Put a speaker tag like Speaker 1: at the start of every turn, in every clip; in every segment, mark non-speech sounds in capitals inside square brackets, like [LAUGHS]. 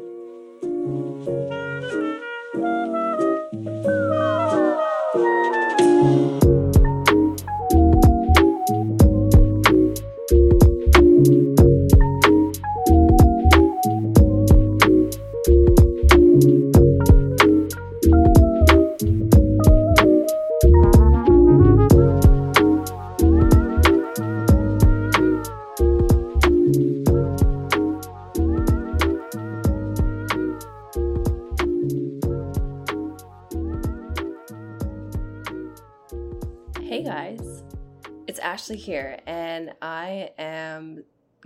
Speaker 1: Hey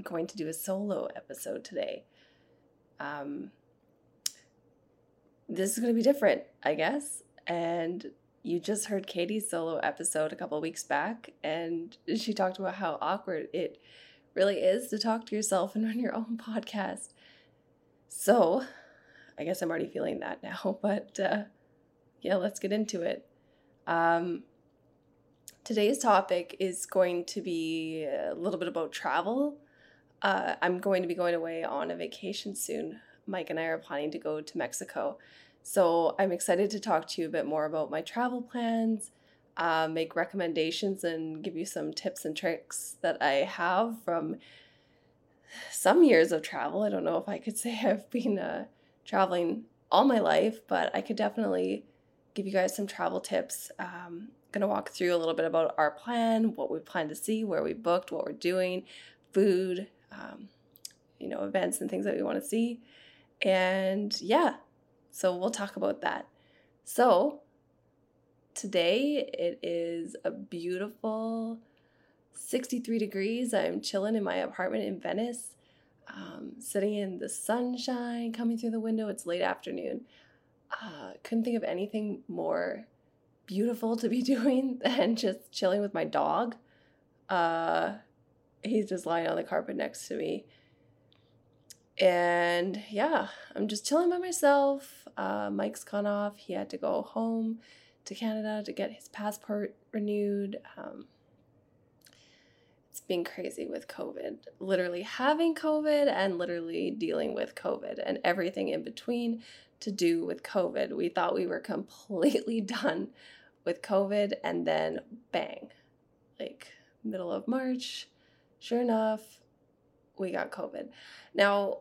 Speaker 1: going to do a solo episode today. Um, this is going to be different, I guess. And you just heard Katie's solo episode a couple weeks back, and she talked about how awkward it really is to talk to yourself and run your own [LAUGHS] podcast. So, I guess I'm already feeling that now, [LAUGHS] but uh, yeah, let's get into it. Um, Today's topic is going to be a little bit about travel. Uh, I'm going to be going away on a vacation soon. Mike and I are planning to go to Mexico. So I'm excited to talk to you a bit more about my travel plans, uh, make recommendations, and give you some tips and tricks that I have from some years of travel. I don't know if I could [LAUGHS] say I've been uh, traveling all my life, but I could definitely give you guys some travel tips. Um, to walk through a little bit about our plan, what we plan to see, where we booked, what we're doing, food, um, you know, events and things that we want to see. And yeah, so we'll talk about that. So today it is a beautiful 63 degrees. I'm chilling in my apartment in Venice, um, sitting in the sunshine coming through the window. It's late afternoon. Uh, couldn't think of anything more beautiful to be [LAUGHS] doing than just chilling with my dog. Uh, he's just lying on the carpet next to me. And yeah, I'm just chilling by myself. Uh, Mike's gone off. He had to go home to Canada to get his passport renewed. Um, it's been crazy with COVID. Literally having COVID and literally dealing with COVID and everything in between to do with COVID. We thought we were [LAUGHS] completely done with COVID, and then bang, like middle of March, sure enough, we got COVID. Now,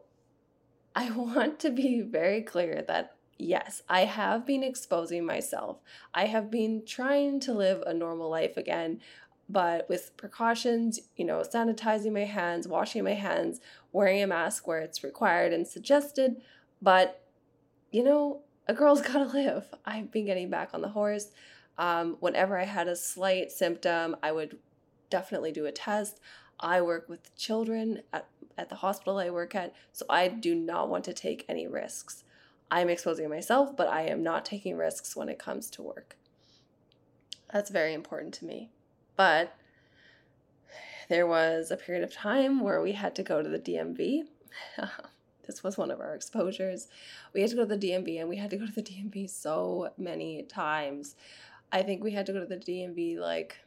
Speaker 1: I [LAUGHS] want to be very clear that yes, I have been exposing myself. I have been trying to live a normal life again, but with precautions, you know, sanitizing my hands, washing my hands, wearing a mask where it's required and suggested. But, you know, a girl's [LAUGHS] gotta live. I've been getting back on the horse. Um, whenever I had a slight symptom, I would definitely do a test. I work with children at, at the hospital I work at, so I do not want to take any risks. I'm exposing myself, but I am not taking risks when it comes to work. That's very important to me. But there was a period of time where we had to go to the DMV. [LAUGHS] this was one of our exposures. We had to go to the DMV and we had to go to the DMV so many times. I think we had to go to the DMV like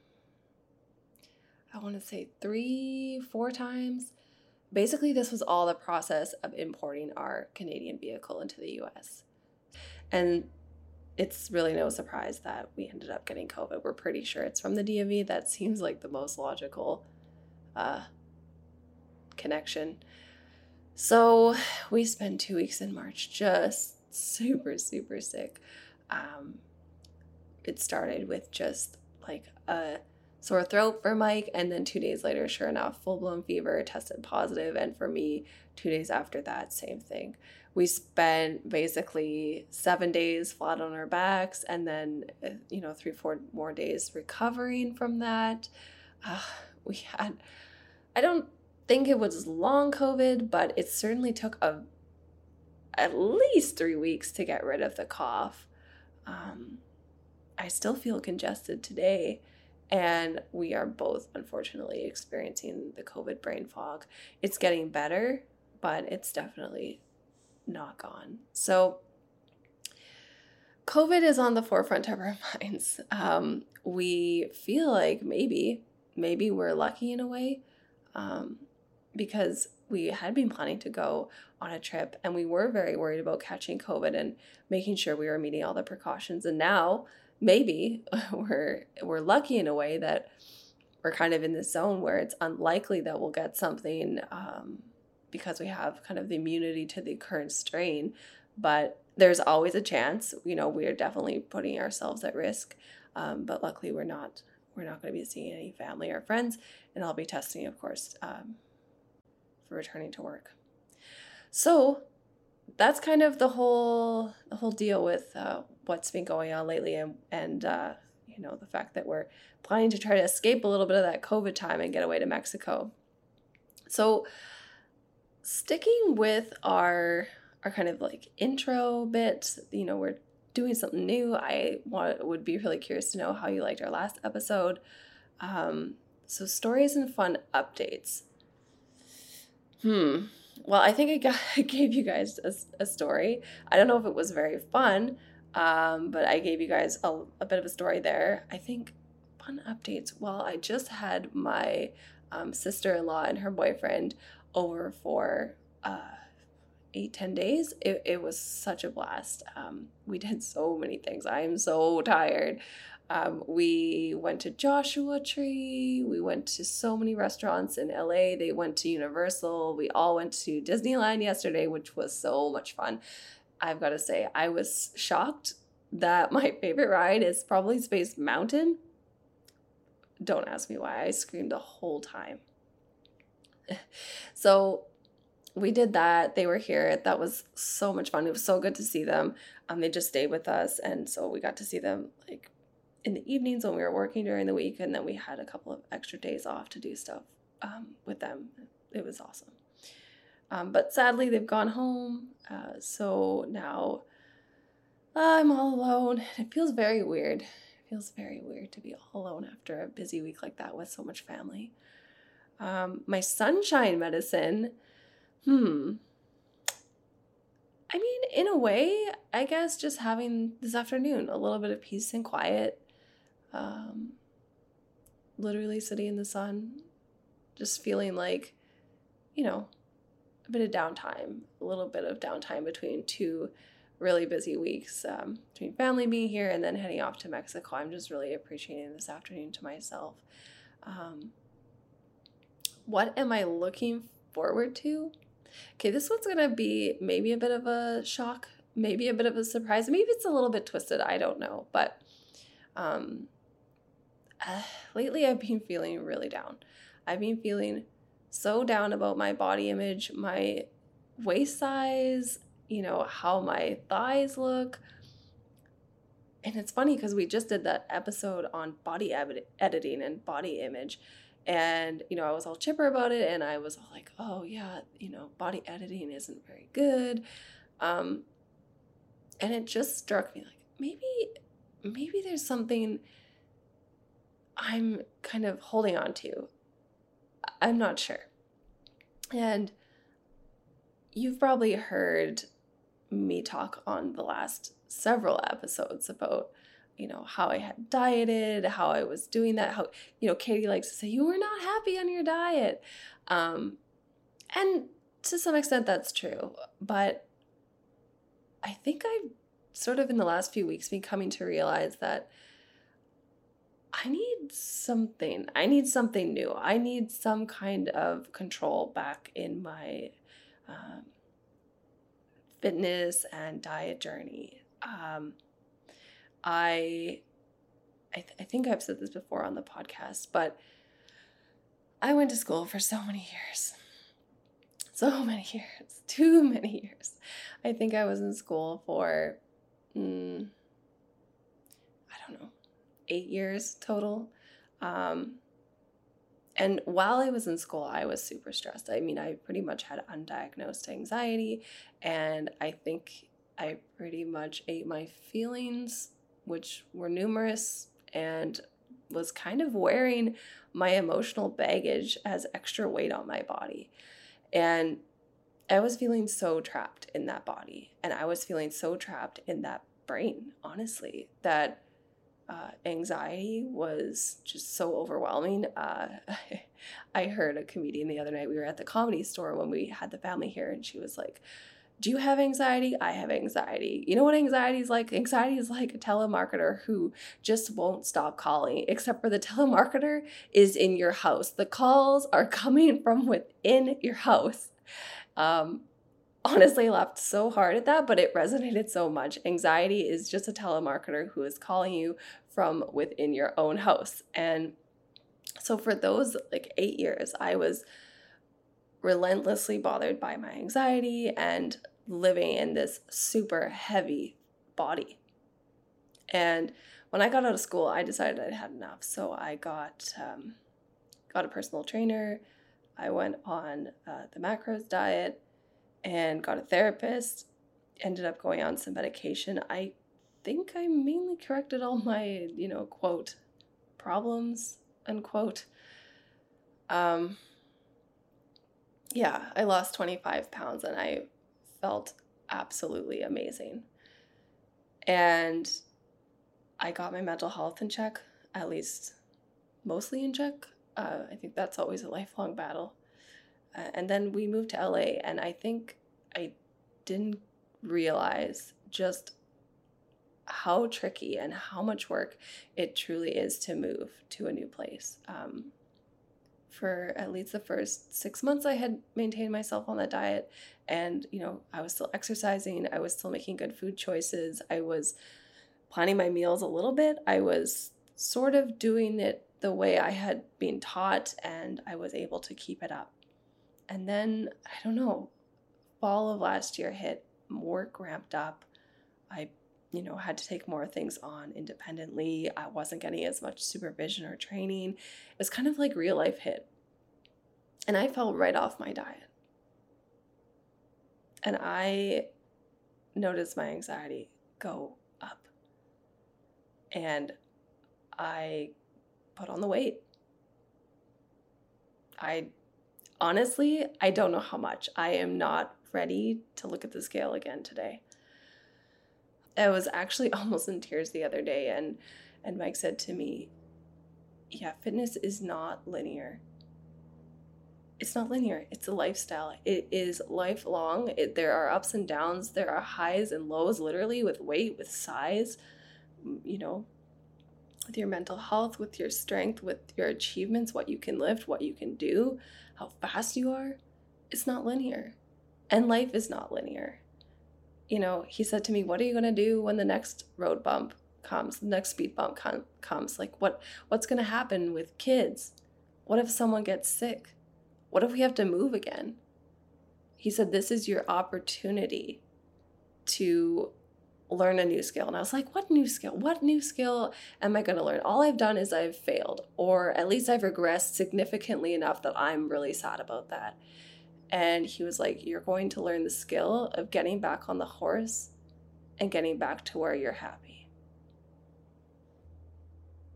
Speaker 1: I want to say 3 4 times. Basically, this was all the process of importing our Canadian vehicle into the US. And it's really no surprise that we ended up getting COVID. We're pretty sure it's from the DMV. That seems like the most logical uh, connection. So we spent two weeks in March just super, super sick. Um, it started with just like a sore throat for Mike. And then two days later, sure enough, full blown fever, tested positive. And for me, two days after that, same thing. We spent basically seven days flat on our backs and then, uh, you know, three, four more days recovering from that. Uh, we had, I don't think it was long COVID, but it certainly took a at least three weeks to get rid of the cough. Um, I still feel congested today. And we are both unfortunately experiencing the COVID brain fog. It's getting better, but it's definitely not gone. So, COVID is on the forefront of our [LAUGHS] minds. Um, we feel like maybe, maybe we're lucky in a way. Um, because we had been planning to go on a trip and we were very worried about catching COVID and making sure we were meeting all the precautions. And now maybe [LAUGHS] we're we're lucky in a way that we're kind of in this zone where it's unlikely that we'll get something um, because we have kind of the immunity to the current strain. But there's always a chance. You know, we are definitely putting ourselves at risk. Um, but luckily, we're not. We're not going to be seeing any family or friends, and I'll be testing, of course, um, for returning to work. So that's kind of the whole the whole deal with uh, what's been going on lately, and and uh, you know the fact that we're planning to try to escape a little bit of that COVID time and get away to Mexico. So sticking with our our kind of like intro bit, you know, we're doing something new. I want would be really curious to know how you liked our last episode. Um, so stories and fun updates. Hmm. Well, I think I, got, [LAUGHS] I gave you guys a, a, story. I don't know if it was very fun, um, but I gave you guys a, a, bit of a story there. I think fun updates. Well, I just had my um, sister in law and her boyfriend over for uh, eight, 10 days. It, it was such a blast. Um, we did so many things. I am so tired. Um, we went to Joshua Tree. We went to so many restaurants in LA. They went to Universal. We all went to Disneyland yesterday, which was so much fun. I've got to say, I was shocked that my [LAUGHS] favorite ride is probably Space Mountain. Don't ask me why. I screamed the whole time. so we did that. They were here. That was so much fun. It was so good to see them. Um, they just stayed with us, and so we got to see them like in the evenings when we were working during the week, and then we had a couple of extra days off to do stuff um, with them. It was awesome. Um, but sadly, they've gone home, uh, so now I'm all alone. It feels very weird. It feels very weird to be all alone after a busy week like that with so much family. Um, my sunshine medicine, hmm. I mean, in a way, I guess just having this afternoon a little bit of peace and quiet um, literally sitting in the sun, just feeling like, you know, a bit of downtime, a little bit of downtime between two really busy weeks, um, between family being here and then heading off to Mexico. I'm just really appreciating this afternoon to myself. Um, what am I looking forward to? Okay, this one's gonna be maybe a bit of a shock, maybe a bit of a surprise, maybe it's a little bit twisted. I don't know, but um, uh, [SIGHS] lately I've been feeling really down. I've been feeling so down about my body image, my waist size, you know, how my thighs look. And it's funny because we just did that episode on body ed- editing and body image. And, you know, I was all chipper about it and I was all like, oh, yeah, you know, body editing isn't very good. Um, and it just struck me like, maybe, maybe there's something I'm kind of holding on to. I'm not sure. And you've probably heard me talk on the last several episodes about you know how i had dieted how i was doing that how you know katie likes to say you were not happy on your diet um, and to some extent that's true but i think i've sort of in the last few weeks been coming to realize that I need something. I need something new. I need some kind of control back in my um, fitness and diet journey. Um, I, I, th- I think I've said this before on the podcast, but I went to school for so many years. So many years. [LAUGHS] Too many years. I think I was in school for, mm, eight years total. Um, and while I was in school, I was super stressed. I mean, I pretty much had undiagnosed anxiety, and I think I pretty much ate my feelings, which were numerous, and was kind of wearing my emotional baggage as extra weight on my body. And I was feeling so trapped in that body, and I was feeling so trapped in that brain, honestly, that uh, anxiety was just so overwhelming. Uh, [LAUGHS] I heard a comedian the other night. We were at the comedy store when we had the family here, and she was like, do you have anxiety? I have anxiety. You know what anxiety is like? Anxiety is like a telemarketer who just won't stop calling, except for the [LAUGHS] telemarketer is in your house. The calls are coming from within your house. Um, honestly, laughed so hard at that, but it resonated so much. Anxiety is just a telemarketer who is calling you from within your own house. And so for those like eight years, I was relentlessly bothered by my anxiety and living in this super heavy body. And when I got out of school, I decided I'd had enough. So I got um, got a personal trainer. I went on uh, the macros diet and got a therapist. Ended up going on some medication. I think I mainly corrected all my, you know, quote problems unquote. Um, yeah, I lost 25 pounds and I felt absolutely amazing. And I got my mental health in check, at least mostly in check. Uh, I think that's always a lifelong battle. Uh, and then we moved to LA, and I think I didn't realize just how tricky and how much work it truly is to move to a new place. Um, for at least the first six months, I had maintained myself on that diet. And, you know, I was still exercising, I was still making good food choices, I was planning my meals a little bit, I was sort of doing it the way I had been taught, and I was able to keep it up. And then, I don't know, fall of last year hit, work ramped up. I you know, had to take more things on independently. I wasn't getting as much supervision or training. It was kind of like real life hit. And I fell right off my diet. And I noticed my anxiety go up. And I put on the weight. I honestly, I don't know how much. I am not ready to look at the scale again today. I was actually [LAUGHS] almost in tears the other day and and Mike said to me, "Yeah, fitness is not linear. It's not linear. It's a lifestyle. It is lifelong. It, there are ups and downs. There are highs and lows, literally, with weight, with size, you know, with your mental health, with your strength, with your achievements, what you can lift, what you can do, how fast you are. It's not linear. And life is not linear you know, he said to me, "What are you going to do when the next road bump comes, the next speed bump com- comes? Like what what's going to happen with kids? What if someone gets sick? What if we have to move again?" He said, "This is your opportunity to learn a new skill." And I was like, "What new skill? What new skill am I going to learn? All I've done is I've failed, or at least I've regressed significantly enough that I'm really sad about that." And he was like, You're going to learn the skill of getting back on the horse and getting back to where you're happy.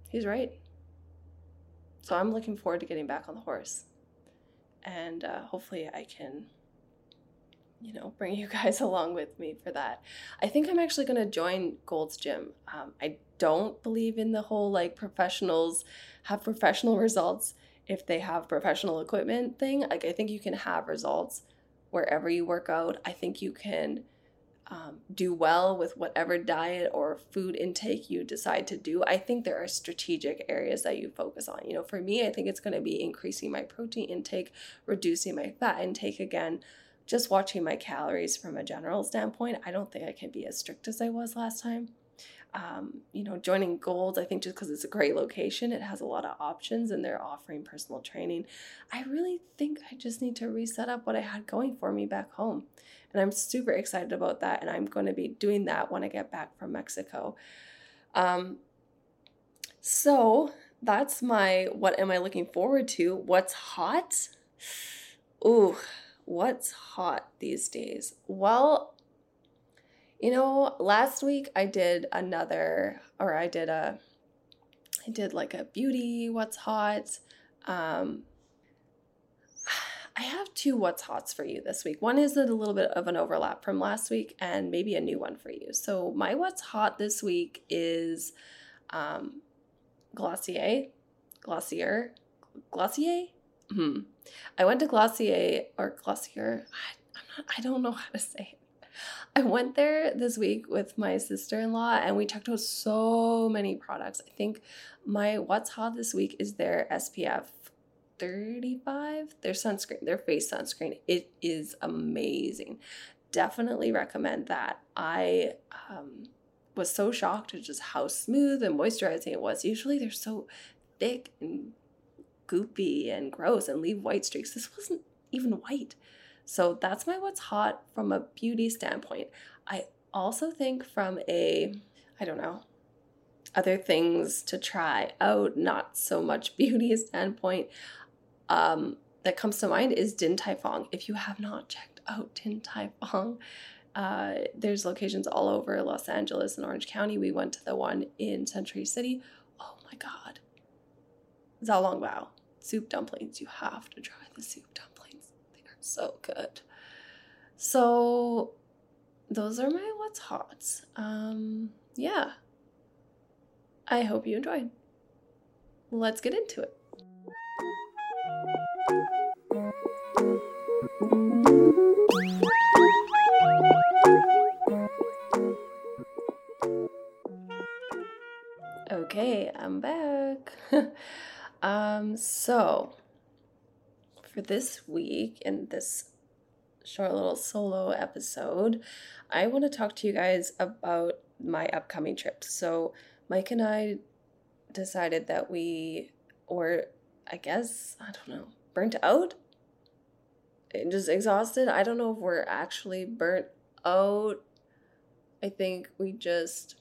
Speaker 1: He's right. So I'm looking forward to getting back on the horse. And uh, hopefully I can, you know, bring you [LAUGHS] guys along with me for that. I think I'm actually going to join Gold's Gym. Um, I don't believe in the whole like professionals have professional results if they have professional equipment thing, like I think you can have results wherever you work out. I think you can um, do well with whatever diet or food intake you decide to do. I think there are strategic areas that you focus on. You know, for me, I think it's going to be increasing my protein intake, reducing my fat intake again, just watching my calories from a general standpoint. I don't think I can be as strict as I was last time um, you know, joining Gold, I think just because it's a great location, it has a lot of options and they're offering personal training. I really think I just need to reset up what I had going for me back home. And I'm super excited about that. And I'm going to be doing that when I get back from Mexico. Um, so that's my what am I looking forward to? What's hot? Ooh, what's hot these days? Well, you know, last week I did another, or I did a, I did like a beauty, what's hot. Um, [SIGHS] I have two what's hots for you this week. One is a little bit of an overlap from last week and maybe a new one for you. So, my what's hot this week is um, Glossier, Glossier, Glossier. Hmm. I went to Glossier or Glossier. I, I'm not. I don't know how to say it. I went there this week with my sister in law and we checked out so many products. I think my what's hot this week is their SPF 35, their sunscreen, their face sunscreen. It is amazing. Definitely recommend that. I um, was so shocked at just how smooth and moisturizing it was. Usually they're so thick and goopy and gross and leave white streaks. This wasn't even white. So that's my what's hot from a beauty standpoint. I also think from a, I don't know, other things to try out, not so much [LAUGHS] beauty standpoint, um, that comes to mind is Din Tai Fung. If you have not checked out Din Tai Fung, uh, there's locations all over Los Angeles and Orange County. We went to the one in Century City. Oh my God. Xiaolongbao. Soup dumplings. You have to try the soup dumplings They are so good. So those are my what's hots. Um, yeah. I hope you enjoyed. Let's get into it. Okay, I'm back. [LAUGHS] um, so for this week in this short little solo episode, I want to talk to you guys about my upcoming trip. So, Mike and I decided that we were, I guess, I don't know, burnt out, and just exhausted. I don't know if we're actually burnt out. I think we just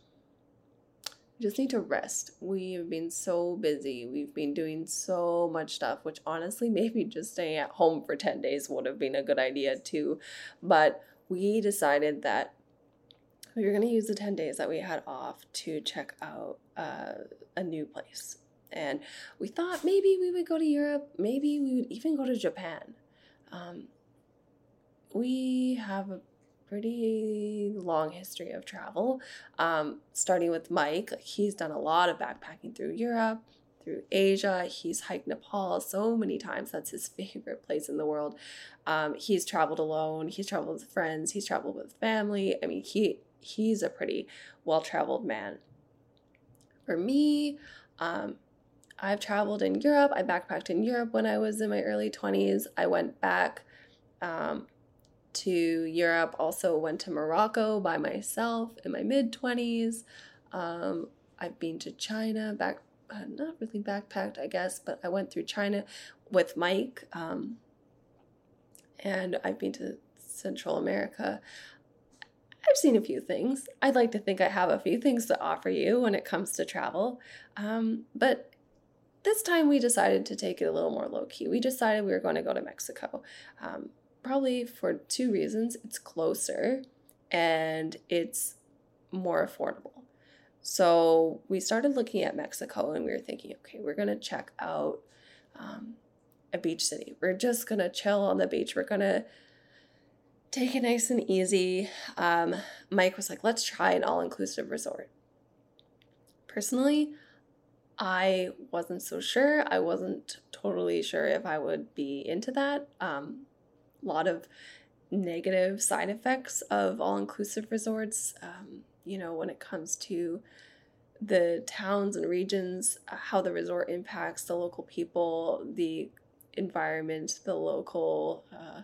Speaker 1: just need to rest. We've been so busy. We've been doing so much stuff, which honestly, [LAUGHS] maybe just staying at home for 10 days would have been a good idea too. But we decided that we were going to use the 10 days that we had off to check out uh, a new place. And we thought maybe we would go to Europe, maybe we would even go to Japan. Um, we have a pretty long history of travel. Um, starting with Mike, he's done a lot of backpacking through Europe, through Asia. He's hiked Nepal so many times. That's his [LAUGHS] favorite place in the world. Um, he's traveled alone. He's traveled with friends. He's traveled with family. I mean, he he's a pretty well traveled man. For me, um, I've traveled in Europe. I backpacked in Europe when I was in my early 20s. I went back um, to Europe, also went to Morocco by myself in my mid 20s. Um, I've been to China, back, uh, not really backpacked, I guess, but I went through China with Mike. Um, and I've been to Central America. I've seen a few things. I'd like to think I have a few things to offer you when it comes to travel. Um, but this time we decided to take it a little more low key. We decided we were going to go to Mexico. Um, probably for two reasons it's closer and it's more affordable. So we started looking at Mexico and we were thinking, okay, we're going to check out um, a beach city. We're just going to chill on the beach. We're going to take it nice and easy. Um, Mike was like, let's try an all inclusive resort. Personally, I wasn't so sure. I wasn't totally sure if I would be into that. Um, lot of negative side effects of all inclusive resorts. Um, you know, when it comes to the towns and regions, uh, how the resort impacts the local people, the environment, the local uh,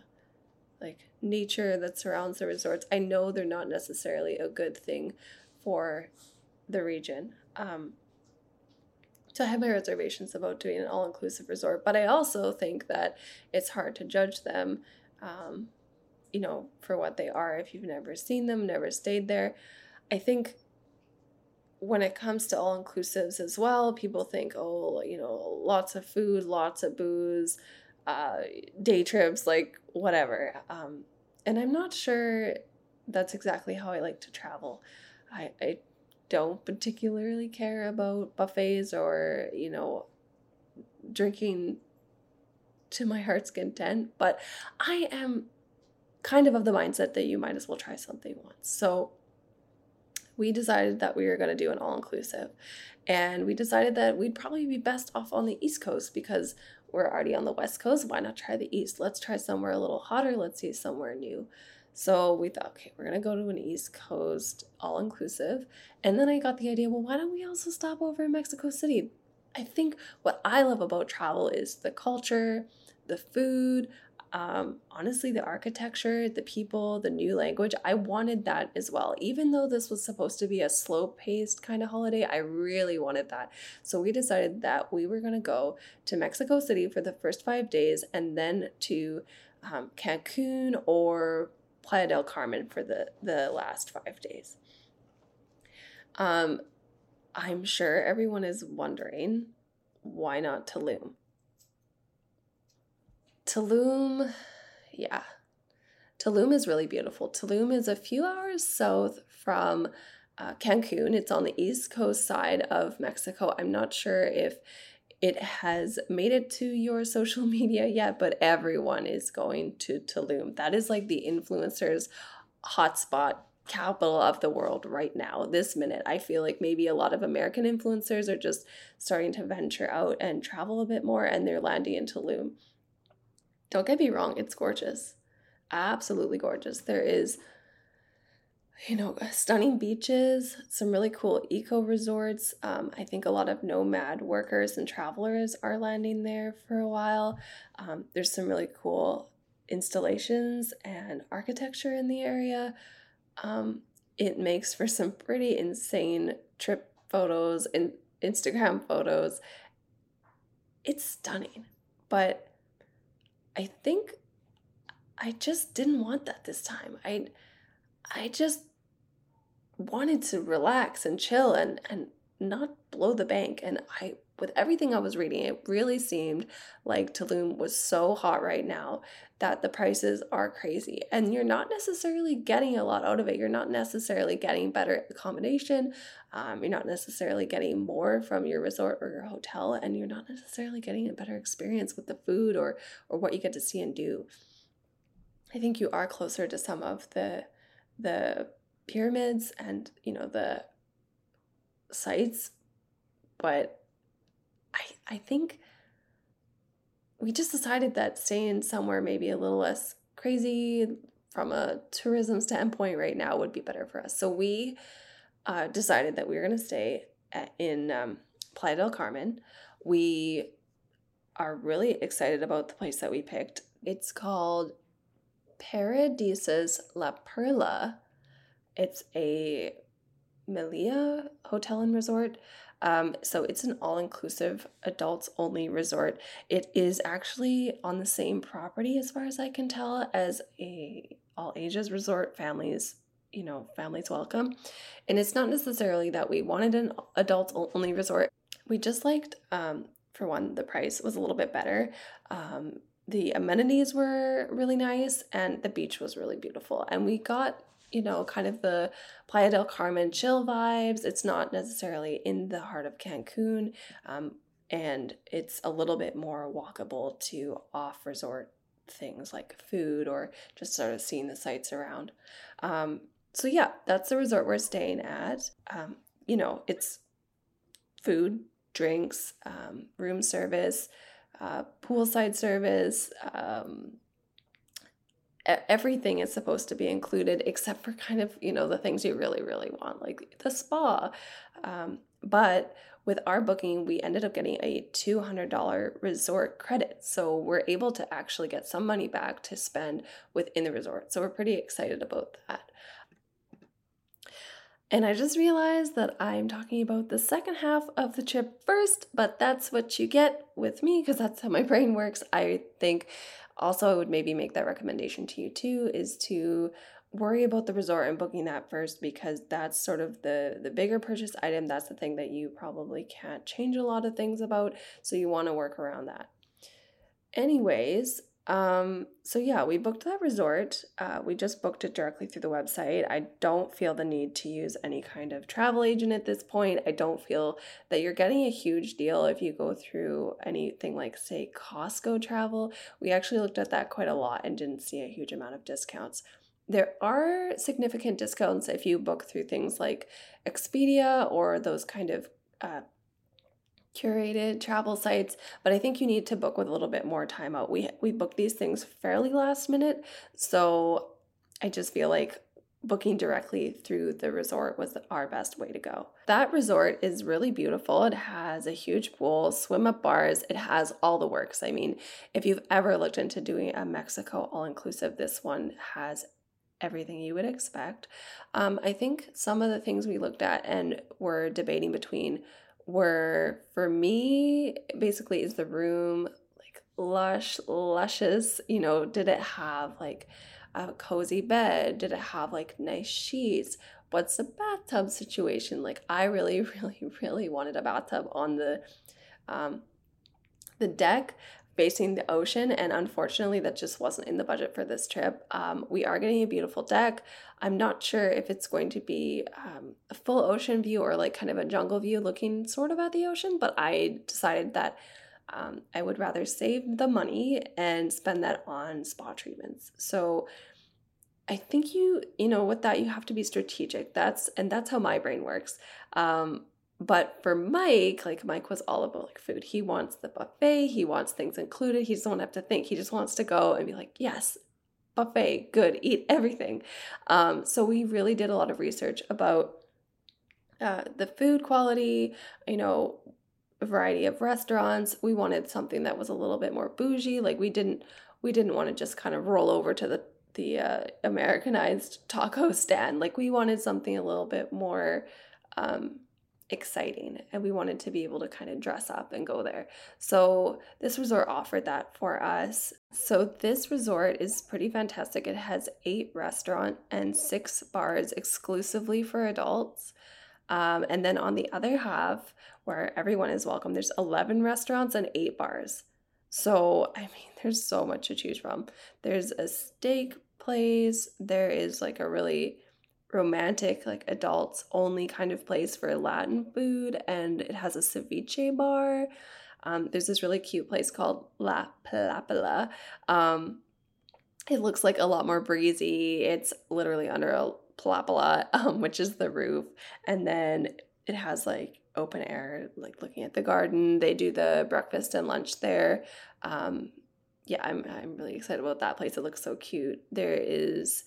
Speaker 1: like nature that surrounds the resorts. I know they're not necessarily a good thing for the region. Um, so I have my reservations about doing an all inclusive resort, but I also think that it's hard to judge them um, you know, for what they are if you've never seen them, never stayed there. I think when it comes to all inclusives as well, people think, oh, you know, lots of food, lots of booze, uh, day trips, like whatever. Um, and I'm not sure that's exactly how I like to travel. I, I don't particularly care about buffets or, you know, drinking to my heart's content, but I am kind of of the mindset that you might as well try something once. So we decided that we were going to do an all inclusive. And we decided that we'd probably be best off on the East Coast because we're already on the West Coast. Why not try the East? Let's try somewhere a little hotter. Let's see somewhere new. So we thought, okay, we're going to go to an East Coast all inclusive. And then I got the idea, well, why don't we also stop over in Mexico City? I think what I love about travel is the culture, the food, um, honestly, the architecture, the people, the new language, I wanted that as well. Even though this was supposed to be a slow paced kind of holiday, I really wanted that. So we decided that we were going to go to Mexico City for the first five days and then to um, Cancun or Playa del Carmen for the, the last five days. Um, I'm sure everyone is wondering why not Tulum? Tulum, yeah. Tulum is really beautiful. Tulum is a few hours south from uh, Cancun. It's on the east coast side of Mexico. I'm not sure if it has made it to your [LAUGHS] social media yet, but everyone is going to Tulum. That is like the influencers' hotspot capital of the world right now, this minute. I feel like maybe a lot of American influencers are just starting to venture out and travel a bit more and they're landing in Tulum. Don't get me wrong, it's gorgeous. Absolutely gorgeous. There is, you know, stunning beaches, some really cool eco resorts. Um, I think a lot of nomad workers and travelers are landing there for a while. Um, there's some really cool installations and architecture in the area. Um, it makes for some pretty insane trip photos and Instagram photos. It's stunning, but I think I just didn't want that this time. I I just wanted to relax and chill and and not blow the bank and I with everything I was reading, it really seemed like Tulum was so hot right now that the prices are crazy. And you're not necessarily getting a lot out of it. You're not necessarily getting better accommodation. Um, you're not necessarily getting more from your resort or your hotel. And you're not necessarily getting a better experience with the food or, or what you get to see and do. I think you are closer to some of the the pyramids and you know the sites but I, I think we just decided that staying somewhere maybe a little less crazy from a tourism standpoint right now would be better for us. So we uh, decided that we were going to stay at, in um, Playa del Carmen. We are really excited about the place that we picked. It's called Paradisus La Perla. It's a Melia Hotel and Resort. Um, so it's an all inclusive, adults only resort. It is actually on the same property, as far as I can tell, as a all ages resort. Families, you know, families welcome. And it's not necessarily that we wanted an adults only resort. We just liked, um, for one, the price was a little bit better. Um, the amenities were really nice and the beach was really beautiful. And we got you know, kind of the Playa del Carmen chill vibes. It's not necessarily in the heart of Cancun, um, and it's a little bit more walkable to off resort things like food or just sort of seeing the sights around. Um, so, yeah, that's the resort we're staying at. Um, you know, it's food, drinks, um, room service, uh, poolside service, um, everything is supposed to be included except for kind of you know the things you really really want like the spa. Um, but with our booking we ended up getting a $200 resort credit. So we're able to actually get some money back to spend within the resort. So we're pretty excited about that. And I just realized that I'm talking about the second half of the trip first, but that's what you get with me because that's how my brain works. I think also, I would maybe make that recommendation to you too is to worry about the resort and booking that first because that's sort of the the bigger purchase item. That's the thing that you probably can't change a lot of things about. So you want to work around that. Anyways um, so yeah, we booked that resort. Uh, we just booked it directly through the website. I don't feel the need to use any kind of travel agent at this point. I don't feel that you're getting a huge deal if you go through anything like, say, Costco travel. We actually looked at that quite a lot and didn't see a huge amount of discounts. there are significant discounts if you book through things like Expedia or those kind of uh, curated travel sites, but I think you need to book with a little bit more time out. We we book these things fairly last minute, so I just feel like booking directly through the resort was our best way to go. That resort is really beautiful. It has a huge pool, swim up bars, it has all the works. I mean, if you've ever looked into doing a Mexico all inclusive, this one has everything you would expect. Um, I think some of the things we looked at and were debating between were for me basically is the room like lush, luscious, you know, did it have like a cozy bed? Did it have like nice sheets? What's the bathtub situation? Like I really, [LAUGHS] really, really wanted a bathtub on the um, the deck facing the ocean and unfortunately that just wasn't in the budget for this trip um, we are getting a beautiful deck i'm not sure if it's going to be um, a full ocean view or like kind of a jungle view looking sort of at the ocean but i decided that um, i would rather save the money and spend that on spa treatments so i think you you know with that you have to be strategic that's and that's how my brain works um, but for Mike, like Mike was all about like food. He wants the buffet, he wants things included. He doesn't want to have to think. He just wants to go and be like, yes, buffet, good, eat everything. Um, so we really did a lot of research about uh, the food quality, you know, a variety of restaurants. We wanted something that was a little bit more bougie. Like we didn't we didn't want to just kind of roll over to the the uh, Americanized taco [LAUGHS] stand. Like we wanted something a little bit more um, exciting and we wanted to be able to kind of dress up and go there. So this resort offered that for us. So this resort is pretty fantastic. It has 8 restaurant and 6 bars exclusively for adults. Um, and then on the other half, where everyone is welcome, there's 11 restaurants and 8 bars. So, I mean, there's so much to choose from. There's a steak place, there is like a really romantic, like adults only kind of place for Latin food, and it has a ceviche bar. Um, there's this really cute place called La Palapala. Um, it looks like a lot more breezy. It's literally under a palapala, [LAUGHS] um, which is the roof, and then it has like open air, like looking at the garden. They do the breakfast and lunch there. Um, yeah, I'm I'm really excited about that place. It looks so cute. There is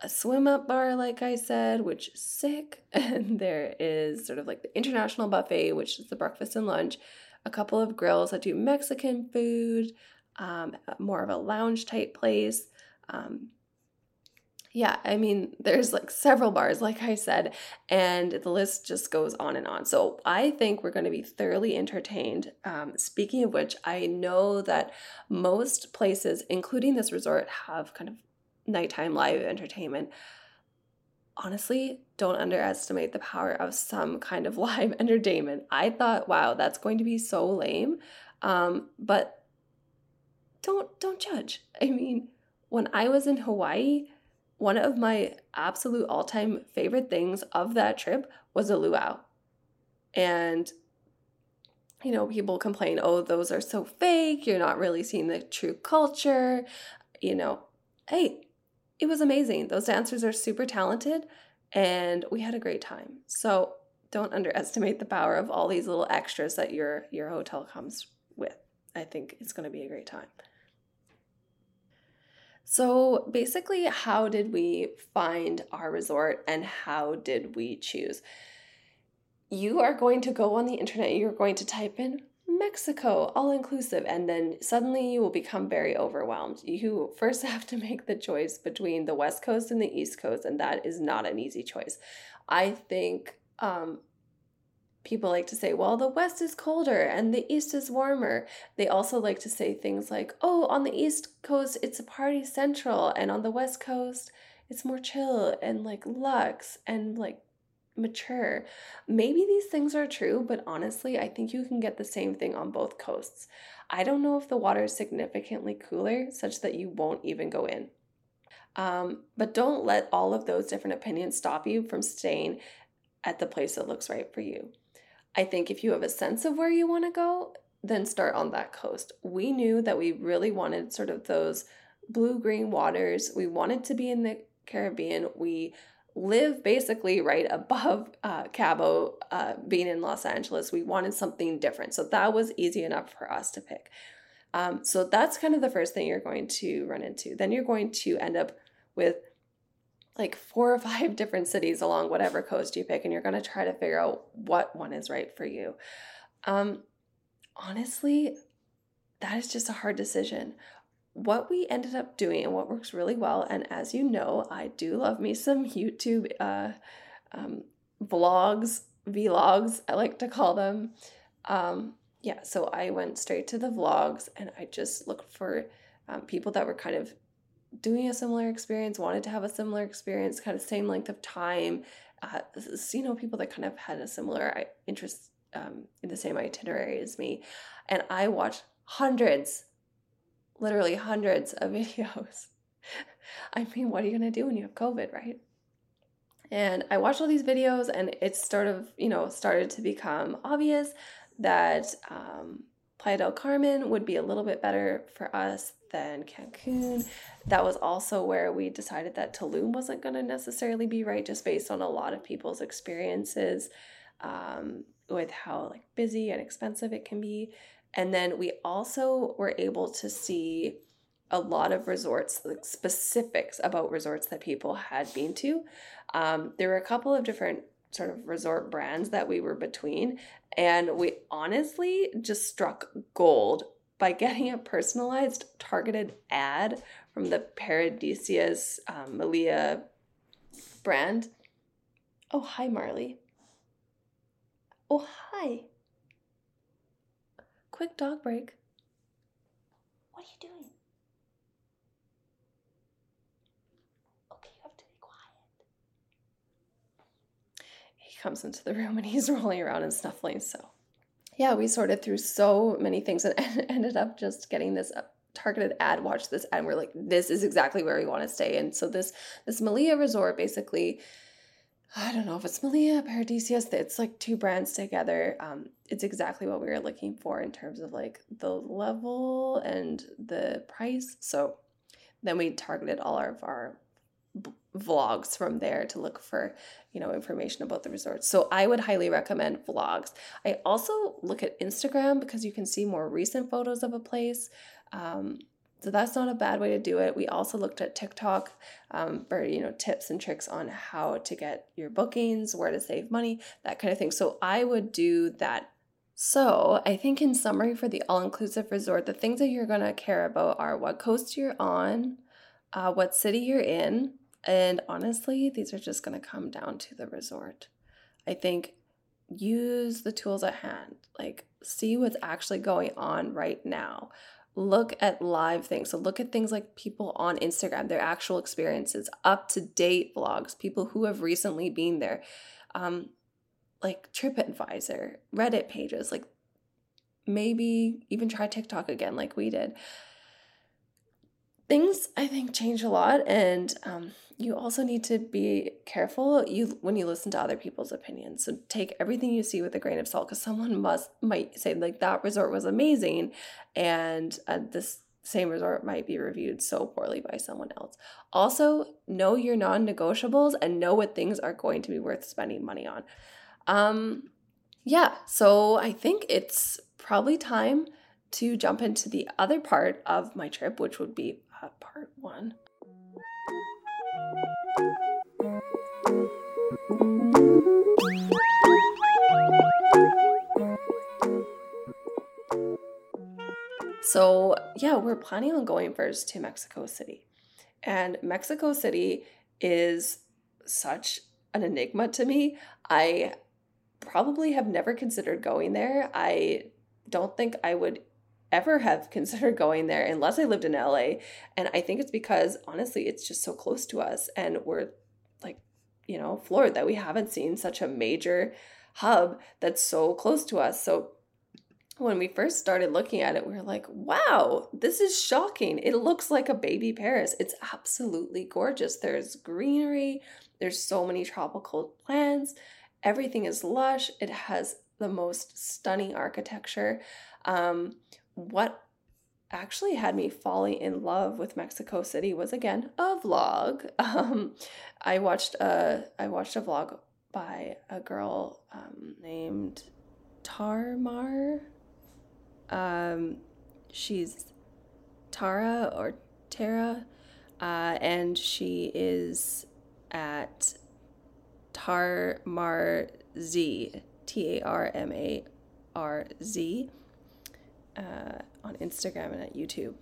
Speaker 1: a swim up bar, like I said, which is sick. [LAUGHS] And there is sort of like the international buffet, which is the breakfast and lunch, a couple of grills that do Mexican food, um, more of a lounge type place. Um, yeah, I mean, there's like several bars, like I said, and the list just goes on and on. So I think we're going to be thoroughly entertained. Um, speaking of which, I know that most places, including this resort, have kind of nighttime live entertainment. Honestly, don't underestimate the power of some kind of [LAUGHS] live entertainment. I thought, wow, that's going to be so lame. Um, but don't don't judge. I mean, when I was in Hawaii, one of my absolute all-time favorite things of that trip was a luau. And you know, people complain, oh, those are so fake. You're not really seeing the true culture. You know, hey, it was amazing. Those dancers are super talented and we had a great time. So don't underestimate the power of all these little extras that your your hotel comes with. I think it's going to be a great time. So, basically, how did we find our resort and how did we choose? You are going to go on the internet, you're going to type in Mexico, all inclusive. And then suddenly you will become very overwhelmed. You first [LAUGHS] have to make the choice between the West Coast and the East Coast, and that is not an easy choice. I think um, people like to say, well, the West is colder and the East is warmer. They also like to say things like, oh, on the East Coast, it's a party central, and on the West Coast, it's more chill and like luxe and like mature. Maybe these things are true, but honestly, I think you can get the same thing on both coasts. I don't know if the water is significantly cooler such that you won't even go in. Um, but don't let all of those different opinions stop you from staying at the place that looks right for you. I think if you have a sense of where you want to go, then start on that coast. We knew that we really wanted sort of those blue green waters. We wanted to be in the Caribbean. We live basically right above uh, Cabo, uh, being in Los Angeles. We wanted something different. So that was easy enough for us to pick. Um, so that's kind of the first thing you're going to run into. Then you're going to end up with like four or five [LAUGHS] different cities along whatever coast you pick, and you're going to try to figure out what one is right for you. Um, honestly, that is just a hard decision. What we ended up doing and what works really well, and as you know, I do love me some YouTube uh, um, vlogs, vlogs, I like to call them. Um, yeah, so I went straight to the vlogs and I just looked for um, people that were kind of doing a similar experience, wanted to have a similar experience, kind of same length of time. Uh, you know, people that kind of had a similar interest um, in the same itinerary as me. And I watched hundreds, literally hundreds of [LAUGHS] videos. I mean, what are you going to do when you have COVID, right? And I watched all these videos, and it sort of, you know, started to become obvious that um, Playa del Carmen would be a little bit better for us than Cancun. That was also where we decided that Tulum wasn't going to necessarily be right, just based on a lot of people's experiences um, with how like busy and expensive it can be. And then we also were able to see a lot of resorts, like specifics about resorts that people had been to. Um, there were a couple of different sort of resort brands that we were between. And we honestly just struck gold by getting a personalized targeted ad from the Paradisus um, Melia brand. Oh, hi, Marley. Oh, hi. Quick dog break. What are you doing? Okay, you have to be quiet. He comes into the room and he's [LAUGHS] rolling around and snuffling. So, yeah, we sorted through so many things and [LAUGHS] ended up just getting this uh, targeted ad. Watch this ad. And we're like, this is exactly where we want to stay. And so this this Melia resort basically. I don't know if it's Melia, Paradisus, it's like two brands together. Um, it's exactly what we were looking for in terms of like the level and the price. So then we targeted all of our vlogs from there to look for you know information about the resorts so i would highly recommend vlogs i also look at instagram because you can see more recent photos of a place um, so that's not a bad way to do it we also looked at tiktok um, for you know tips and tricks on how to get your bookings where to save money that kind of thing so i would do that so, I think in summary for the all inclusive resort, the things that you're to care about are what coast you're on, uh, what city you're in, and honestly, these are just to come down to the resort. I think use the tools at hand, like see what's actually going on right now. Look at live things. So, look at things like people on Instagram, their actual experiences, up to date vlogs, people who have recently been there, um, like TripAdvisor, Reddit pages, like maybe even try TikTok again, like we did. Things I think change a lot, and um, you also need to be careful you when you listen to other people's opinions. So take everything you see with a grain of salt because someone must might say like that resort was amazing, and uh, this same resort might be reviewed so poorly by someone else. Also, know your non-negotiables and know what things are going to be worth spending money on. Um, yeah, so I think it's probably time to jump into the other part of my trip, which would be uh, part one. So, yeah, we're planning on going first to Mexico City. And Mexico City is such an enigma to me. I probably have never considered going there. I don't think I would ever have [LAUGHS] considered going there unless I lived in LA. And I think it's because honestly, it's just so close to us and we're like, you know, floored that we haven't seen such a major hub that's so close to us. So when we first started looking at it, we were like, wow, this is shocking. It looks like a baby Paris. It's absolutely gorgeous. There's greenery, there's so many tropical plants, everything is lush. It has the most stunning architecture. Um, what actually had me falling in love with Mexico City was again a vlog. [LAUGHS] Um, I watched a I watched a vlog by a girl um, named Tarmar. Um, she's Tara or Tara, uh, and she is at Tarmar Z T A R M A R Z uh, on Instagram and at YouTube.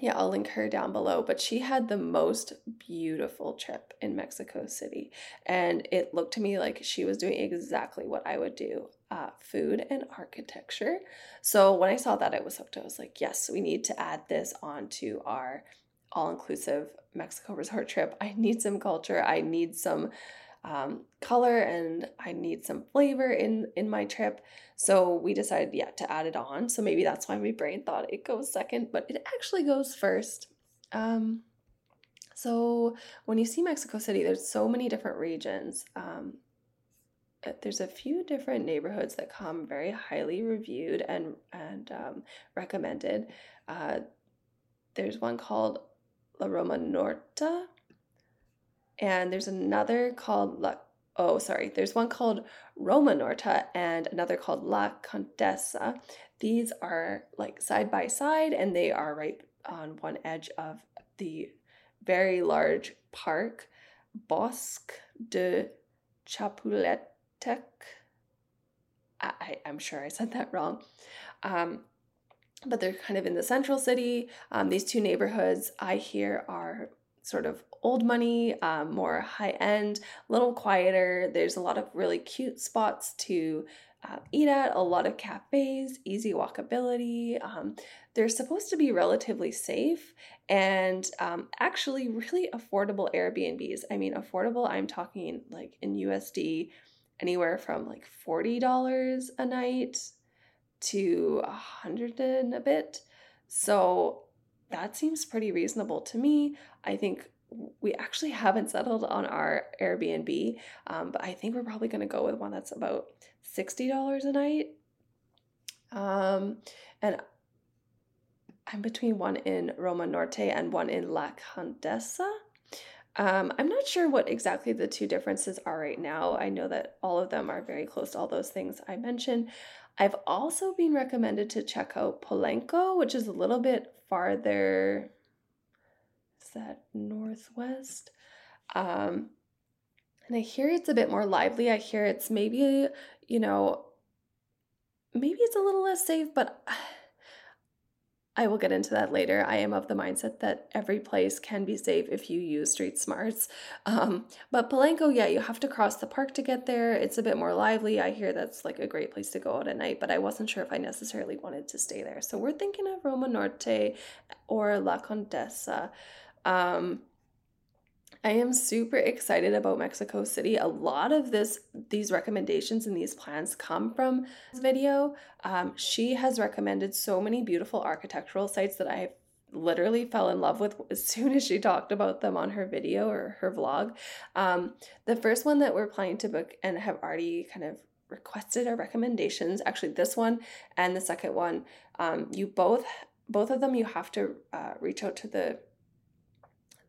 Speaker 1: Yeah, I'll link her down below. But she had the most beautiful trip in Mexico City. And it looked to me like she was doing exactly what I would do uh, food and architecture. So when I saw that, I was hooked. I was like, yes, we need to add this onto our all inclusive Mexico resort trip. I need some culture. I need some um, color and I need some flavor in in my trip. So we decided, yeah, to add it on. So maybe that's why my brain thought it goes second, but it actually goes first. Um, so when you see Mexico City, there's so many different regions. Um, uh, there's a few different neighborhoods that come very highly reviewed and and um, recommended. Uh, there's one called La Roma Norte, and there's another called La oh sorry there's one called Roma Norte and another called La Condesa. These are like side by side and they are right on one edge of the very large park Bosque de Chapultepec. I, am sure I said that wrong. Um, but they're kind of in the central city. Um, these two neighborhoods I hear are sort of old money, um, more high end, a little quieter. There's a lot of really cute spots to uh, eat at, a lot of cafes, easy walkability. Um, they're supposed to be relatively safe and um, actually really affordable Airbnbs. I mean, affordable, I'm talking like in USD, anywhere from like $40 a night to a hundred and a bit. So that seems pretty reasonable to me. I think we actually haven't settled on our Airbnb, um, but I think we're probably going to go with one that's about $60 a night. Um, and I'm between one in Roma Norte and one in La Condesa. Um, I'm not sure what exactly the two differences are right now. I know that all of them are very close to all those things I mentioned. I've also been recommended to check out Polanco, which is a little bit farther. Is that northwest? Um, and I hear it's a bit more lively. I hear it's maybe, you know, maybe it's a little less safe, but I will get into that later. I am of the mindset that every place can be safe if you use street smarts. Um, but Polanco, yeah, you have to cross the park to get there. It's a bit more lively. I hear that's like a great place to go out at night, but I wasn't sure if I necessarily wanted to stay there. So we're thinking of Roma Norte or La Condesa. Um, I am super excited about Mexico City. A lot of this, these recommendations and these plans come from this video. Um, she has recommended so many beautiful architectural sites that I literally fell in love with as soon as she talked about them on her video or her vlog. Um, the first one that we're planning to book and have already kind of requested our recommendations, actually this one and the second one, um, you both both of them you have to uh, reach out to the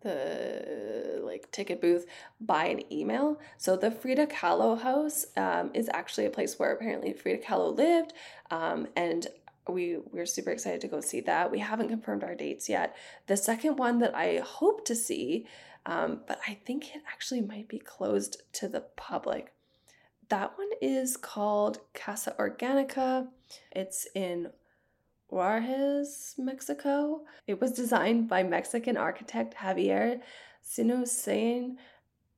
Speaker 1: the like ticket booth by an email. So the Frida Kahlo house um, is actually a place where apparently Frida Kahlo lived, um, and we we're super excited to go see that. We haven't confirmed our dates yet. The second one that I hope to see, um, but I think it actually might be closed to the public. That one is called Casa Organica. It's in Juarez, Mexico. It was designed by Mexican architect Javier Senosiain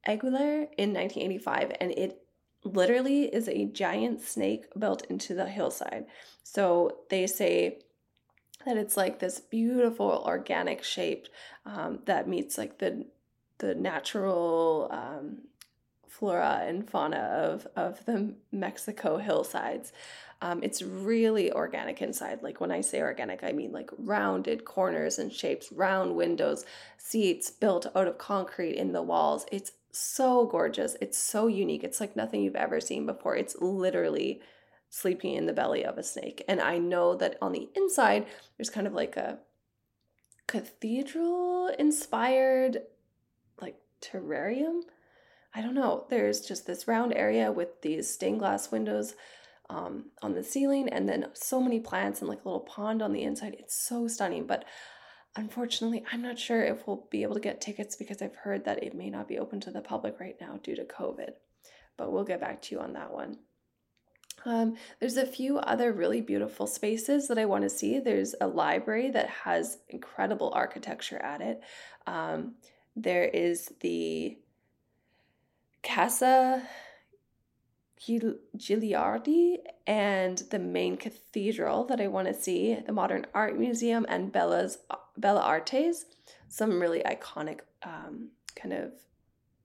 Speaker 1: Aguilar in 1985, and it literally is a giant snake built into the hillside. So they say that it's like this beautiful organic shape um, that meets like the the natural um, flora and fauna of of the Mexico hillsides. Um, it's really organic inside. Like when I say organic, I mean like rounded corners and shapes, round windows, seats built out of concrete in the walls. It's so gorgeous. It's so unique. It's like nothing you've ever seen before. It's literally sleeping in the belly of a snake. And I know that on the inside, there's kind of like a cathedral inspired like terrarium. I don't know. There's just this round area with these stained glass windows um, on the ceiling and then so many plants and like a little pond on the inside. It's so stunning. But unfortunately, I'm not sure if we'll be able to get tickets because I've heard that it may not be open to the public right now due to COVID. But we'll get back to you on that one. Um, there's a few other really beautiful spaces that I want to see. There's a library that has incredible architecture at it. Um, there is the Casa Gilardi and the main cathedral that I want to see, the Modern Art Museum and Bella's Bella Artes, some really iconic um, kind of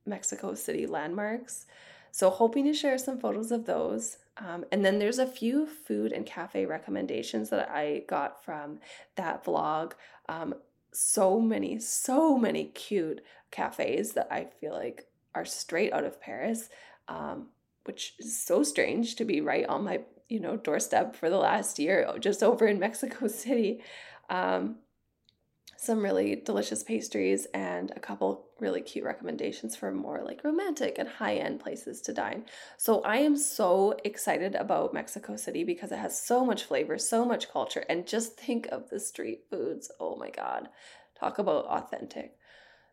Speaker 1: Mexico City landmarks. So hoping to share some photos of those. Um, and then there's a few food and cafe recommendations that I got from that vlog. Um, so many, so many cute cafes that I feel like are straight out of Paris, um, which is so strange to be right on my you know doorstep for the last year, just over in [LAUGHS] Mexico City. Um, some really delicious pastries and a couple really cute recommendations for more like romantic and high end places to dine. So I am so excited about Mexico City because it has so much flavor, so much culture, and just think of the street foods. Oh my God, talk about authentic.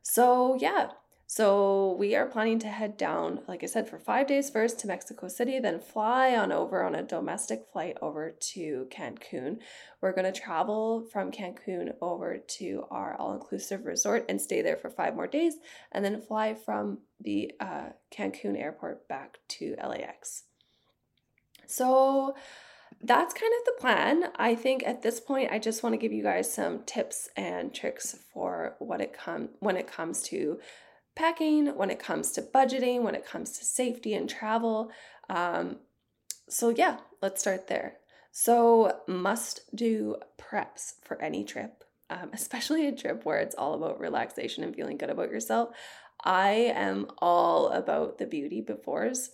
Speaker 1: So, yeah, so we are planning to head down, like I said, for five days first to Mexico City, then fly on over on a domestic flight over to Cancun. We're going to travel from Cancun over to our all inclusive resort and stay there for five more days, and then fly from the uh, Cancun airport back to LAX. So that's kind of the plan. I think at this point I just want to give you guys some tips and tricks for what it come when it comes to packing, when it comes to budgeting, when it comes to safety and travel. Um, so, yeah, let's start there. So, must do preps for any trip, um, [LAUGHS] especially a trip where it's all about relaxation and feeling good about yourself. I am all about the beauty befores.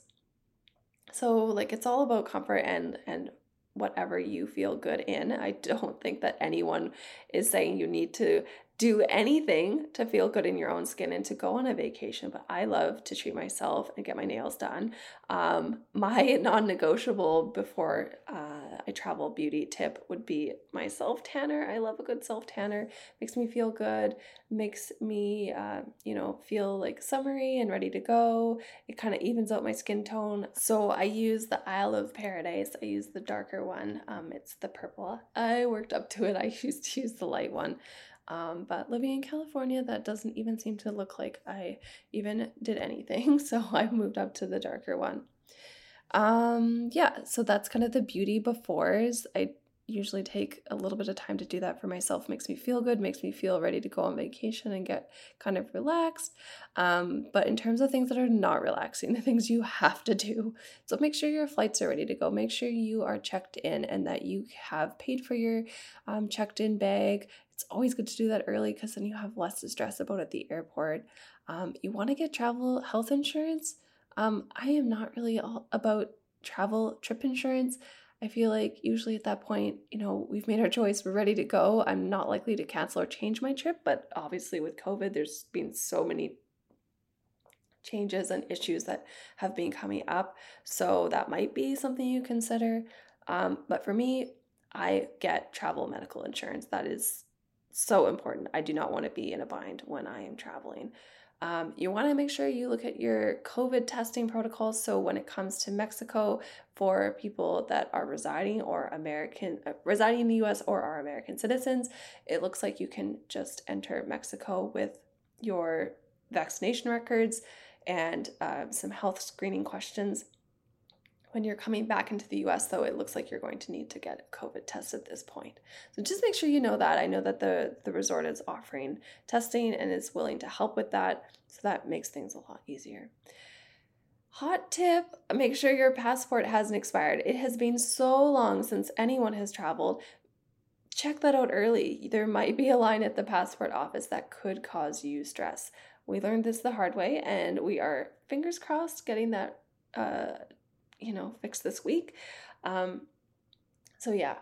Speaker 1: So, like, it's all about comfort and and whatever you feel good in. I [LAUGHS] don't think that anyone is saying you need to do anything to feel good in your own skin and to go on a vacation, but I love to treat myself and get my nails done. Um, my [LAUGHS] non negotiable before uh, I travel beauty tip would be my self tanner. I love a good self tanner, makes me feel good, makes me, uh, you know, feel like summery and ready to go. It kind of evens out my skin tone. So I use the Isle of Paradise. I use the darker one, um, it's the purple. I worked up to it, I [LAUGHS] used to use the light one. Um, but living in California, that doesn't even seem to look like I even did anything. [LAUGHS] So I moved up to the darker one. Um, yeah, so that's kind of the beauty befores. I usually take a little bit of time to do that for myself makes me feel good makes me feel ready to go on vacation and get kind of relaxed um, but in terms of things that are not relaxing [LAUGHS] the things you have to do so make sure your flights are ready to go make sure you are checked in and that you have paid for your um, checked in bag it's always good to do that early because then you have less to stress about at the airport. Um, you want to get travel health insurance. Um, I am not really all about travel trip insurance. I feel like usually at that point, you know, we've made our choice, we're ready to go. I'm not likely to cancel or change my trip, but obviously with COVID, there's been so many changes and issues that have been coming up. So that might be something you consider. Um, but for me, I get travel medical insurance. That is so important. I do not want to be in a bind when I am traveling. Um, you want to make sure you look at your COVID testing protocols. So when it comes to Mexico, for people that are residing or American uh, residing in the U.S. or are American citizens, it looks like you can just enter Mexico with your vaccination records and uh, some health screening questions when you're coming back into the US, though, it looks like you're going to need to get a COVID test at this point. So just make sure you know that. I know that the, the resort is offering testing and is willing to help with that. So that makes things a lot easier. Hot tip make sure your passport hasn't expired. It has been so long since anyone has traveled. Check that out early. There might be a line at the passport office that could cause you stress. We learned this the hard way, and we are fingers crossed getting that uh, you know, fix this week. Um, so yeah,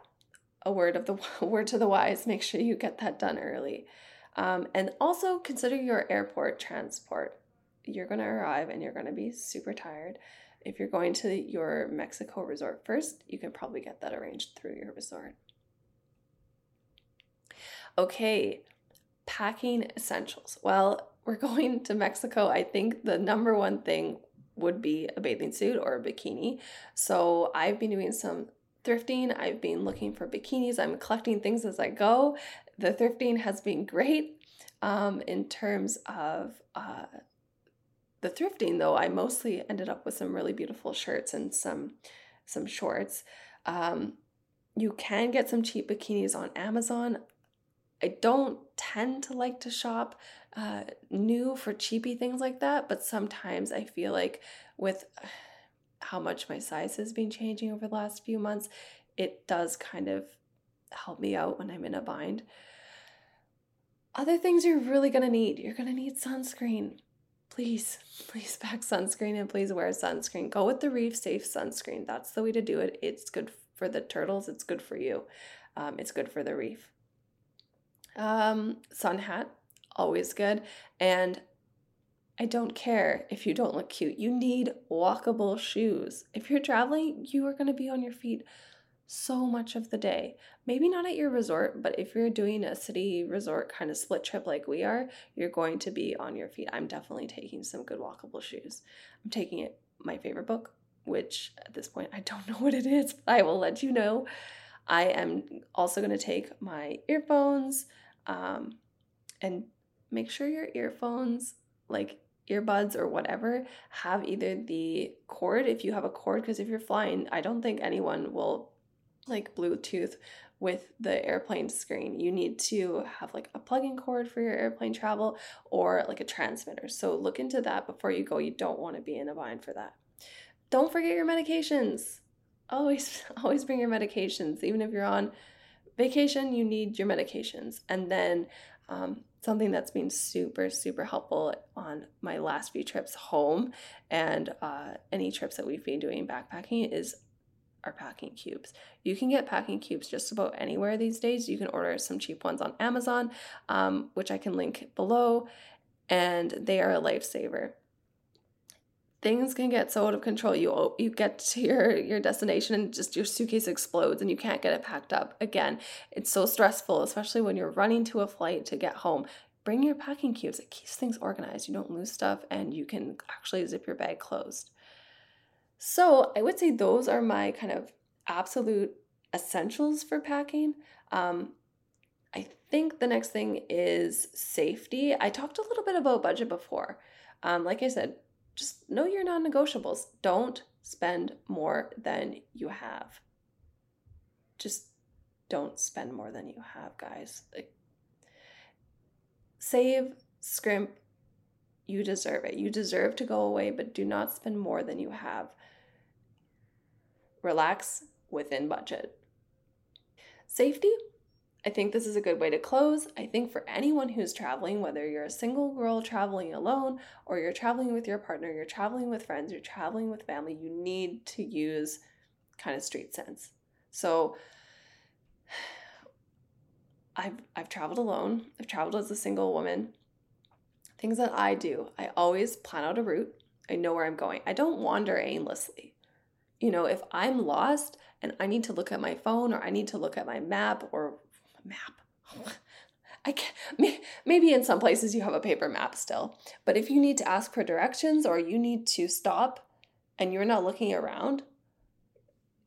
Speaker 1: a word of the [LAUGHS] word to the wise. Make sure you get that done early, um, and also consider your airport transport. You're gonna arrive and you're gonna be super tired. If you're going to your Mexico resort first, you can probably get that arranged through your resort. Okay, packing essentials. Well, we're [LAUGHS] going to Mexico. I think the number one thing would be a bathing suit or a bikini. So I've been doing some thrifting. I've been looking for bikinis. I'm collecting things as I go. The thrifting has been great um, in terms of uh, the thrifting, though. I mostly ended up with some really beautiful shirts and some some shorts. Um, you can get some cheap bikinis on Amazon. I don't tend to like to shop uh, new for cheapy things like that, but sometimes I feel like with how much my size has been changing over the last few months, it does kind of help me out when I'm in a bind. Other things you're really gonna need you're gonna need sunscreen. Please, please pack sunscreen and please wear sunscreen. Go with the Reef Safe sunscreen. That's the way to do it. It's good for the turtles, it's good for you, um, it's good for the reef. Um, sun hat, always good. And I don't care if you don't look cute. You need walkable shoes. If you're traveling, you are going to be on your feet so much of the day. Maybe not at your resort, but if you're doing a city resort kind of split trip like we are, you're going to be on your feet. I'm definitely taking some good walkable shoes. I'm taking it my favorite book, which at this point I don't [LAUGHS] know what it is, but I will let you know. I am also going to take my earphones um, and make sure your earphones, like earbuds or whatever, have either the cord, if you have a cord, because if you're flying, I don't think anyone will like Bluetooth with the airplane screen. You need to have like a plug in cord for your airplane travel or like a transmitter. So look into that before you go. You don't want to be in a bind for that. Don't forget your medications. Always, [LAUGHS] always bring your medications. Even if you're on vacation, you need your medications. And then um, something that's been super, super helpful on my last few trips home and uh, any trips that we've been doing backpacking is our packing cubes. You can get packing cubes just about anywhere these days. You can order some cheap ones on Amazon, um, which I can link below, and they are a lifesaver things can get so out of control. You you get to your your destination and just your suitcase explodes and you can't get it packed up. Again, it's so stressful, especially when you're running to a flight to get home. Bring your packing cubes. It keeps things organized. You don't lose stuff and you can actually zip your bag closed. So, I would say those are my kind of absolute essentials for packing. Um, I think the next thing is safety. I talked a little bit about budget before. Um, like I said, just know your non negotiables. Don't spend more than you have. Just don't spend more than you have, guys. Like, save, scrimp, you deserve it. You deserve to go away, but do not spend more than you have. Relax within budget. Safety, I think this is a good way to close. I think for anyone who's traveling, whether you're a single girl traveling alone or you're traveling with your partner, you're traveling with friends, you're traveling with family, you need to use kind of street sense. So [SIGHS] I've I've traveled alone. I've traveled as a single woman. Things that I do, I always plan out a route. I know where I'm going. I don't wander aimlessly. You know, if I'm lost and I need to look at my phone or I need to look at my map or map. [LAUGHS] I can maybe in some places you have a paper map still, but if you need to ask for directions or you need to stop and you're not looking around,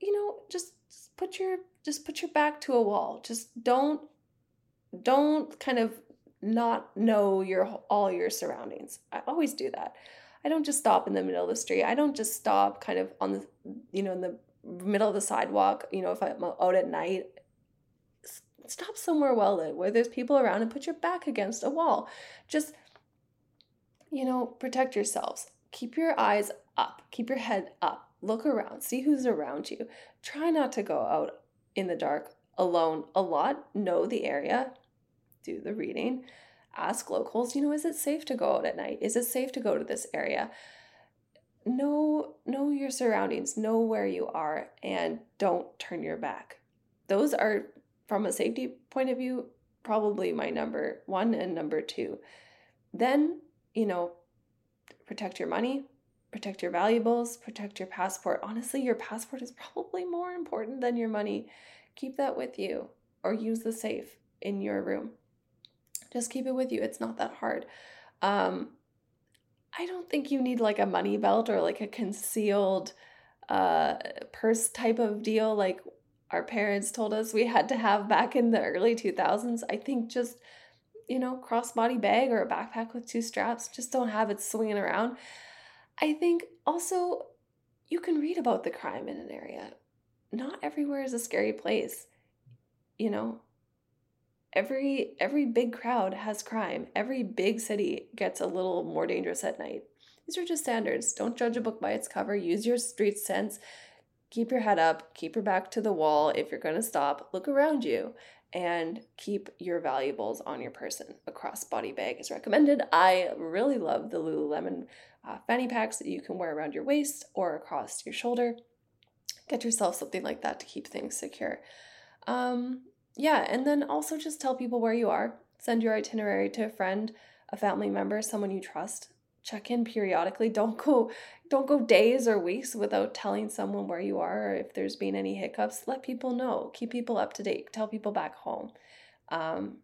Speaker 1: you know, just, just put your just put your back to a wall. Just don't don't kind of not know your all your surroundings. I always do that. I don't just stop in the middle of the street. I don't just stop kind of on the you know in the middle of the sidewalk. You know, if I'm out at night stop somewhere well lit where there's people around and put your back against a wall. Just, you know, protect yourselves. Keep your eyes up, keep your head up, look around, see who's around you. Try not to go out in the dark alone a lot. Know the area, do the reading, ask locals, you know, is it safe to go out at night? Is it safe to go to this area? know know your surroundings, know where you are and don't turn your back. Those are from a safety point of view probably my number 1 and number 2. Then, you know, protect your money, protect your valuables, protect your passport. Honestly, your passport is probably more important than your money. Keep that with you or use the safe in your room. Just keep it with you. It's not that hard. Um, I don't think you need like a money belt or like a concealed uh, purse type of deal like our parents told us we had to have back in the early 2000s. I think just, you know, crossbody bag or a backpack with two straps, just don't have it swinging around. I think also you can read about the crime in an area. Not everywhere is a scary place. You know, every every big crowd has crime. Every big city gets a little more dangerous at night. These are just standards. Don't judge a book by its cover. Use your street sense. Keep your head up, keep your back to the wall. If you're going to stop, look around you and keep your valuables on your person. A crossbody bag is recommended. I really love the Lululemon uh, fanny packs that you can wear around your waist or across your shoulder. Get yourself something like that to keep things secure. Um, yeah, and then also just tell people where you are. Send your itinerary to a friend, a family member, someone you trust. Check in periodically. Don't go don't go days or weeks without telling someone where you are or if there's been any hiccups. Let people know. Keep people up to date. Tell people back home. Um,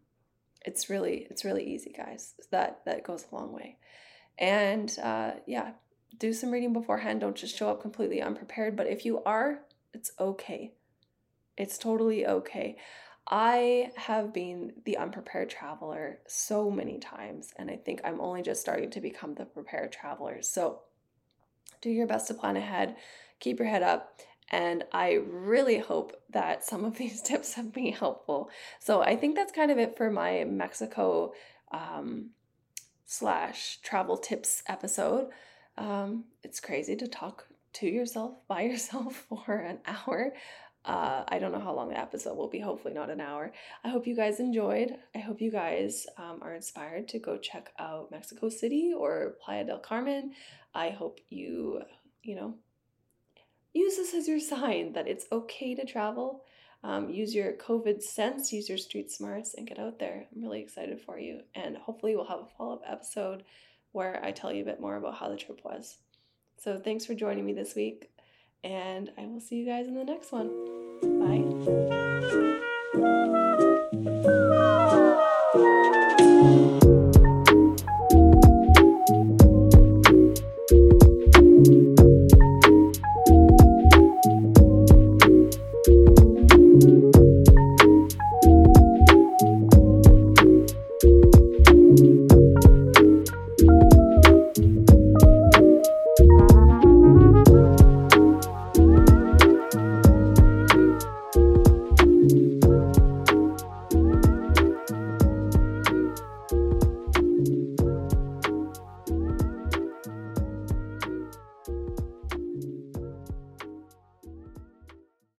Speaker 1: it's really it's really easy, guys. That that goes a long way. And uh, yeah, do some reading beforehand. Don't just show up completely unprepared. But if you are, it's okay. It's totally okay. I have been the unprepared traveler so many times, and I think I'm only just starting to become the prepared traveler. So do your best to plan ahead, keep your head up, and I really hope that some of [LAUGHS] these tips have been helpful. So I think that's kind of it for my Mexico um, slash travel tips episode. Um, it's crazy to talk to yourself by [LAUGHS] yourself for an hour. Uh, I don't know how long the episode will be, hopefully, not an hour. I hope you guys enjoyed. I hope you guys um, are inspired to go check out Mexico City or Playa del Carmen. I hope you, you know, use this as your sign that it's okay to travel. Um, use your COVID sense, use your street smarts, and get out there. I'm really excited for you. And hopefully, we'll have a follow up episode where I tell you a bit more about how the trip was. So, thanks for joining me this week, and I will see you guys in the next one. Bye.